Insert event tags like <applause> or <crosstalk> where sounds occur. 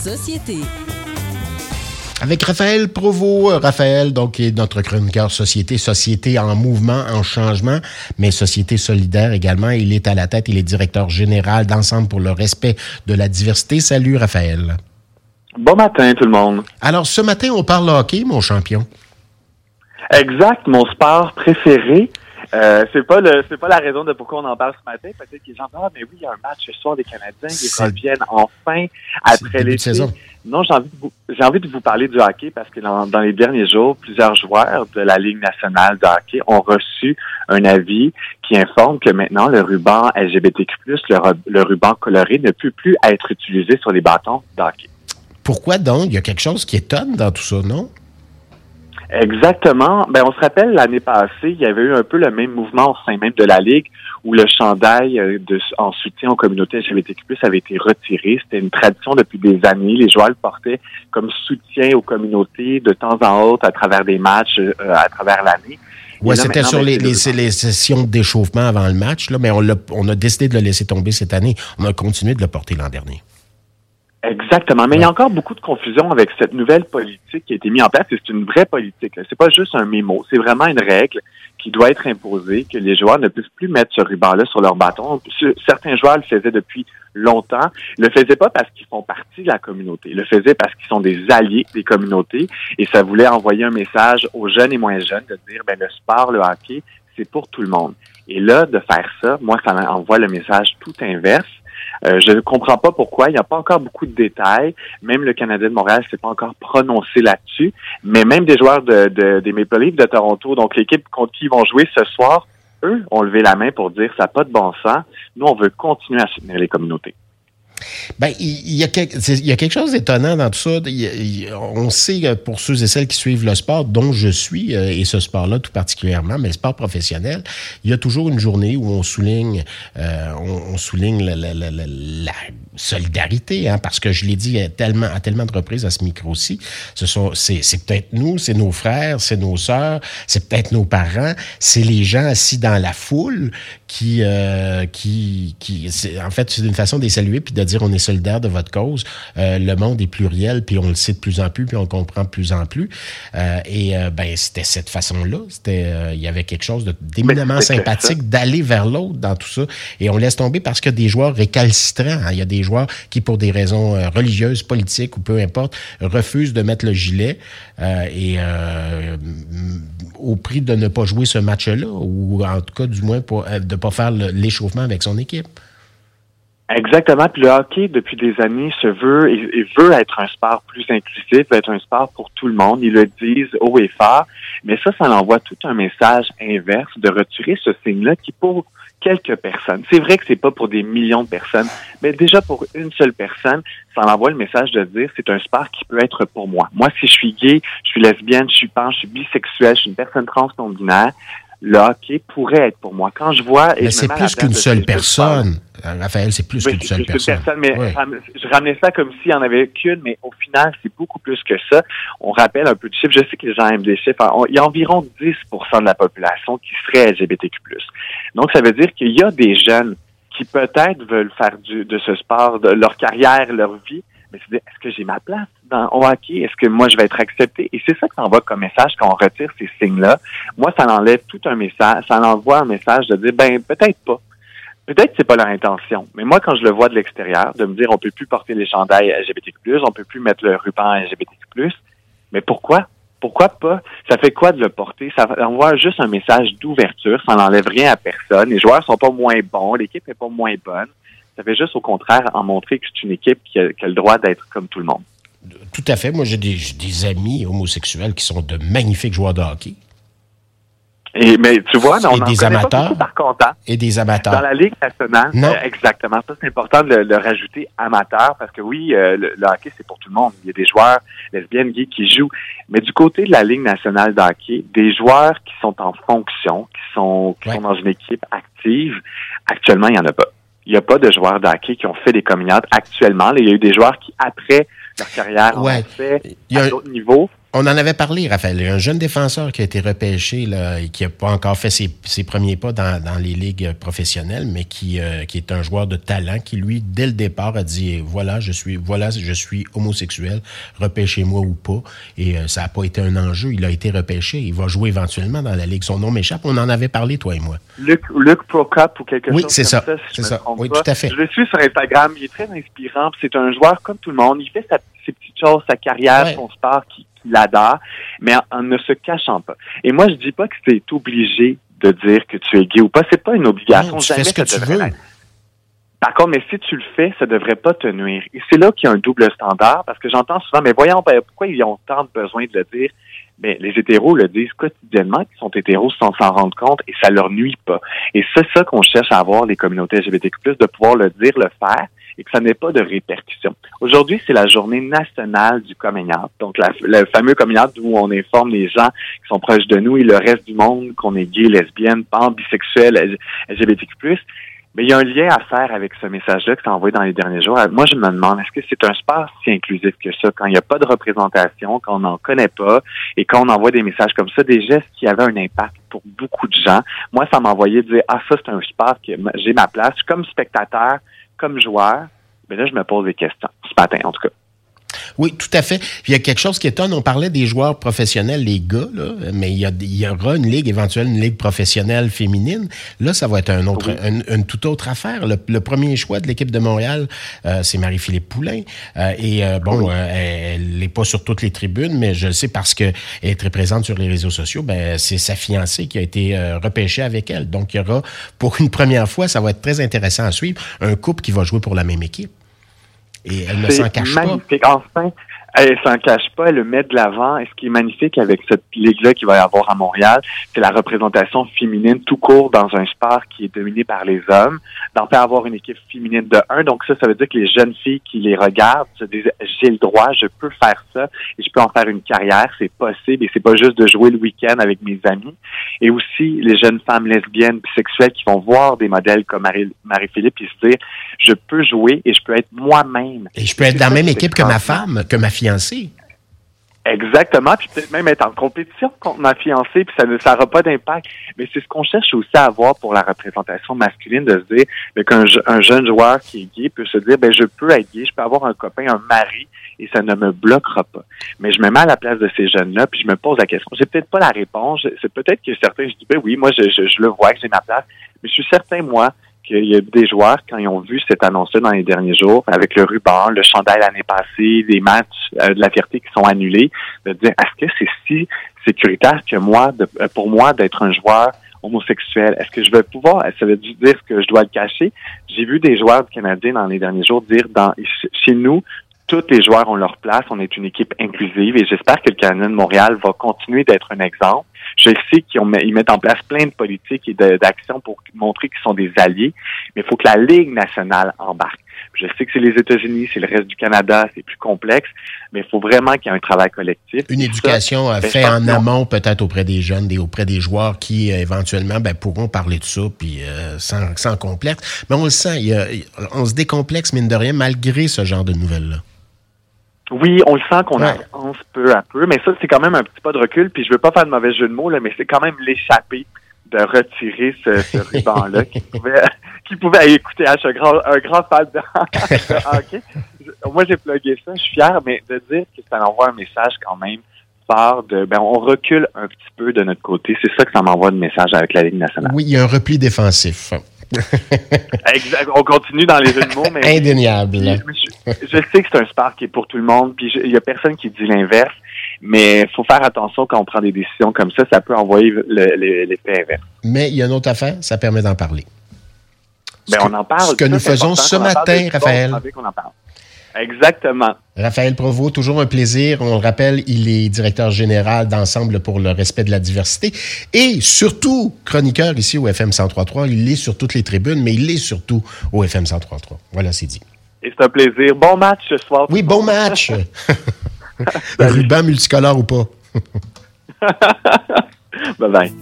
Société. Avec Raphaël Provost. Raphaël, donc, est notre chroniqueur société, société en mouvement, en changement, mais société solidaire également. Il est à la tête, il est directeur général d'Ensemble pour le respect de la diversité. Salut, Raphaël. Bon matin, tout le monde. Alors, ce matin, on parle hockey, mon champion. Exact, mon sport préféré. Euh, c'est pas le, c'est pas la raison de pourquoi on en parle ce matin. Peut-être que les gens disent, ah, mais oui, il y a un match ce soir des Canadiens qui reviennent enfin après les saison. Non, j'ai envie de vous, j'ai envie de vous parler du hockey parce que dans, dans, les derniers jours, plusieurs joueurs de la Ligue nationale de hockey ont reçu un avis qui informe que maintenant le ruban LGBTQ+, le, le ruban coloré ne peut plus être utilisé sur les bâtons de hockey. Pourquoi donc? Il y a quelque chose qui étonne dans tout ça, non? Exactement. Ben, on se rappelle l'année passée, il y avait eu un peu le même mouvement au sein même de la Ligue où le chandail euh, de, en soutien aux communautés LGBTQ+, avait été retiré. C'était une tradition depuis des années. Les joueurs le portaient comme soutien aux communautés de temps en autre à travers des matchs, euh, à travers l'année. Oui, c'était sur ben, les, les, les, sessions d'échauffement avant le match, là, mais on, on a décidé de le laisser tomber cette année. On a continué de le porter l'an dernier. Exactement. Mais il y a encore beaucoup de confusion avec cette nouvelle politique qui a été mise en place. C'est une vraie politique. C'est pas juste un mémo. C'est vraiment une règle qui doit être imposée, que les joueurs ne puissent plus mettre ce ruban-là sur leur bâton. Certains joueurs le faisaient depuis longtemps. Ils le faisaient pas parce qu'ils font partie de la communauté. Ils le faisaient parce qu'ils sont des alliés des communautés. Et ça voulait envoyer un message aux jeunes et moins jeunes de dire, ben, le sport, le hockey, c'est pour tout le monde. Et là, de faire ça, moi, ça envoie le message tout inverse euh, je ne comprends pas pourquoi. Il n'y a pas encore beaucoup de détails. Même le Canadien de Montréal s'est pas encore prononcé là-dessus. Mais même des joueurs de, des Maple Leafs de Toronto, donc l'équipe contre qui ils vont jouer ce soir, eux ont levé la main pour dire ça n'a pas de bon sens. Nous, on veut continuer à soutenir les communautés. Ben, il y, a quelque, chose d'étonnant dans tout ça. on sait, pour ceux et celles qui suivent le sport, dont je suis, euh, et ce sport-là tout particulièrement, mais le sport professionnel, il y a toujours une journée où on souligne, euh, on, souligne la, la, la, la solidarité, hein, parce que je l'ai dit à tellement, à tellement de reprises à ce micro-ci, ce sont, c'est, c'est peut-être nous, c'est nos frères, c'est nos sœurs, c'est peut-être nos parents, c'est les gens assis dans la foule qui, euh, qui, qui en fait, c'est une façon de les saluer puis de dire on est solidaire de votre cause. Euh, le monde est pluriel, puis on le sait de plus en plus, puis on comprend de plus en plus. Euh, et euh, ben c'était cette façon-là. C'était, il y avait quelque chose d'éminemment sympathique d'aller vers l'autre dans tout ça. Et on laisse tomber parce a des joueurs récalcitrants. Hein. Il y a des qui, pour des raisons religieuses, politiques ou peu importe, refusent de mettre le gilet. et au prix de ne pas jouer ce match-là, ou en tout cas, du moins, de ne pas faire l'échauffement avec son équipe. Exactement. Puis le hockey, depuis des années, se veut et, veut être un sport plus inclusif, être un sport pour tout le monde. Ils le disent haut et fort. Mais ça, ça envoie tout un message inverse de retirer ce signe-là qui, pour quelques personnes, c'est vrai que c'est pas pour des millions de personnes, mais déjà pour une seule personne, ça envoie le message de dire c'est un sport qui peut être pour moi. Moi, si je suis gay, je suis lesbienne, je suis pan, je suis bisexuelle, je suis une personne trans non binaire, le hockey pourrait être pour moi. Quand je vois... mais c'est plus qu'une seule personne. Raphaël, c'est plus qu'une seule personne. mais je ramenais ça comme s'il n'y en avait qu'une, mais au final, c'est beaucoup plus que ça. On rappelle un peu de chiffres. Je sais que les gens aiment des chiffres. Il y a environ 10% de la population qui serait LGBTQ+. Donc, ça veut dire qu'il y a des jeunes qui peut-être veulent faire du, de ce sport, de leur carrière, leur vie, mais c'est est-ce que j'ai ma place dans au hockey? Est-ce que moi, je vais être accepté? Et c'est ça que ça envoie comme message quand on retire ces signes-là. Moi, ça enlève tout un message, ça envoie un message de dire, ben, peut-être pas. Peut-être que c'est pas leur intention. Mais moi, quand je le vois de l'extérieur, de me dire, on peut plus porter les chandails LGBTQ+, on peut plus mettre le ruban LGBTQ+, mais pourquoi? Pourquoi pas? Ça fait quoi de le porter? Ça envoie juste un message d'ouverture. Ça n'enlève rien à personne. Les joueurs sont pas moins bons. L'équipe est pas moins bonne. Ça fait juste au contraire en montrer que c'est une équipe qui a, le droit d'être comme tout le monde. Tout à fait. Moi, j'ai des, des, amis homosexuels qui sont de magnifiques joueurs de hockey. Et, mais tu vois, on et des amateurs. par contre, hein. Et des amateurs. Dans la Ligue nationale, non. Euh, exactement. Ça, c'est important de le, rajouter amateur parce que oui, euh, le, hockey, c'est pour tout le monde. Il y a des joueurs lesbiennes, gays qui jouent. Mais du côté de la Ligue nationale de hockey, des joueurs qui sont en fonction, qui sont, qui sont dans une équipe active, actuellement, il n'y en a pas il n'y a pas de joueurs d'hockey qui ont fait des coming actuellement. il y a eu des joueurs qui, après leur carrière, ont fait à d'autres niveaux. On en avait parlé, Raphaël. Un jeune défenseur qui a été repêché là, et qui n'a pas encore fait ses, premiers pas dans, les ligues professionnelles, mais qui, euh, qui est un joueur de talent, qui lui, dès le départ, a dit voilà, je suis, voilà, je suis homosexuel, repêchez-moi ou pas. Et euh, ça n'a pas été un enjeu. Il a été repêché. Il va jouer éventuellement dans la ligue. Son nom m'échappe. On en avait parlé, toi et moi. Luc, Luc Procop ou quelque oui, chose comme ça. c'est ça. Oui, tout à fait. Je le suis sur Instagram. Il est très inspirant. C'est un joueur comme tout le monde. Il fait ses petites choses, sa carrière, son sport qui mais en, ne se cachant pas. Et moi, je dis pas que c'est obligé de dire que tu es gay ou pas. C'est pas une obligation. tu fais ce que tu veux. Par contre, mais si tu le fais, ça devrait pas te nuire. Et c'est là qu'il y a un double standard, parce que j'entends souvent, mais voyons, ben, pourquoi ils ont tant de besoin de le dire? Mais les hétéros le disent quotidiennement qu'ils sont hétéros sans s'en rendre compte et ça leur nuit pas. Et c'est ça qu'on cherche à avoir, les communautés LGBTQ+, de pouvoir le dire, le faire, et que ça n'ait pas de répercussions. Aujourd'hui, c'est la journée nationale du coming Donc, le fameux coming où on informe les gens qui sont proches de nous et le reste du monde qu'on est gay, lesbienne, pan, bisexuel, LGBTQ+. Mais il y a un lien à faire avec ce message-là qui s'est envoyé dans les derniers jours. Moi, je me demande, est-ce que c'est un sport si inclusif que ça, quand il n'y a pas de représentation, quand on n'en connaît pas, et quand on envoie des messages comme ça, des gestes qui avaient un impact pour beaucoup de gens? Moi, ça m'envoyait dire, ah, ça, c'est un sport que j'ai ma place. Comme spectateur, comme joueur, mais là, je me pose des questions, ce matin en tout cas. Oui, tout à fait. Puis il y a quelque chose qui étonne. On parlait des joueurs professionnels, les gars, là, mais il y, aura une ligue éventuelle, une ligue professionnelle féminine. Là, ça va être un autre, une, toute autre affaire. Le, premier choix de l'équipe de Montréal, euh, c'est Marie-Philippe Poulain. Euh, et euh, bon, elle n'est pas sur toutes les tribunes, mais je le sais parce qu'elle est très présente sur les réseaux sociaux. Ben, c'est sa fiancée qui a été repêchée avec elle. Donc, il y aura, pour une première fois, ça va être très intéressant à suivre, un couple qui va jouer pour la même équipe. Et elle ne s'en cache magnifique. Enfin, elle s'en cache pas, elle le met de l'avant. Et ce qui est magnifique avec cette ligue-là qu'il va y avoir à Montréal, c'est la représentation féminine tout court dans un sport qui est dominé par les hommes. D'en faire avoir une équipe féminine de un. Donc ça, ça veut dire que les jeunes filles qui les regardent se disent, j'ai le droit, je peux faire ça et je peux en faire une carrière, c'est possible. Et c'est pas juste de jouer le week-end avec mes amis. Et aussi les jeunes femmes lesbiennes, bisexuelles qui vont voir des modèles comme Marie-Philippe et se dire, je peux jouer et je peux être moi-même. Et je peux être dans la même équipe que ma femme, que ma Exactement, puis peut-être même être en compétition contre ma fiancée, puis ça ne ça pas d'impact. Mais c'est ce qu'on cherche aussi à avoir pour la représentation masculine, de se dire qu'un un jeune joueur qui est gay peut se dire, ben je peux être gay, je peux avoir un copain, un mari, et ça ne me bloquera pas. Mais je me mets à la place de ces jeunes-là, puis je me pose la question. J'ai peut-être pas la réponse. C'est peut-être que certains, je dis, ben oui, moi je, je, je le vois que j'ai ma place, mais je suis certain, moi, qu'il y a des joueurs, quand ils ont vu cette annonce-là dans les derniers jours, avec le ruban, le chandail l'année passée, des matchs euh, de la fierté qui sont annulés, de dire est-ce que c'est si sécuritaire que moi, de, euh, pour moi, d'être un joueur homosexuel? Est-ce que je vais pouvoir, ça veut dire que je dois le cacher? J'ai vu des joueurs Canadiens dans les derniers jours dire dans chez nous, tous les joueurs ont leur place, on est une équipe inclusive et j'espère que le Canadien de Montréal va continuer d'être un exemple je sais qu'ils mettent en place plein de politiques et d'actions pour montrer qu'ils sont des alliés, mais il faut que la Ligue nationale embarque. Je sais que c'est les États-Unis, c'est le reste du Canada, c'est plus complexe, mais il faut vraiment qu'il y ait un travail collectif. Une éducation euh, ben, faite en amont, peut-être auprès des jeunes, et auprès des joueurs qui, euh, éventuellement, ben, pourront parler de ça, puis euh, sans, complexe. Mais on le sent, on se décomplexe, mine de rien, malgré ce genre de nouvelles-là. Oui, on le sent qu'on avance peu à peu, mais ça, c'est quand même un petit pas de recul. Puis je veux pas faire de mauvais jeu de mots, là, mais c'est quand même l'échapper de retirer ce, ce <laughs> ruban-là qui pouvait, qui pouvait écouter H, un grand, un grand fan de, <laughs> hockey. Moi, j'ai plugué ça, je suis fier, mais de dire que ça envoie un message quand même fort de, ben, on recule un petit peu de notre côté. C'est ça que ça m'envoie de message avec la Ligue nationale. Oui, il y a un repli défensif. <laughs> exact. On continue dans les jeux de mots, mais. <laughs> Indéniable. Je, sais que c'est un sport qui est pour tout le monde, puis il y a personne qui dit l'inverse, mais il faut faire attention quand on prend des décisions comme ça, ça peut envoyer l'effet inverse. Mais il y a une autre affaire, ça permet d'en parler. Ben, on en parle. Ce que nous faisons ce matin, Raphaël. Exactement. Raphaël Provost, toujours un plaisir. On le rappelle, il est directeur général d'Ensemble pour le respect de la diversité et surtout chroniqueur ici au FM 103.3. Il est sur toutes les tribunes, mais il est surtout au FM 103.3. Voilà, c'est dit. Et c'est un plaisir. Bon match ce soir. Oui, bon match. <laughs> <laughs> Ruban multicolore ou pas? bye bye.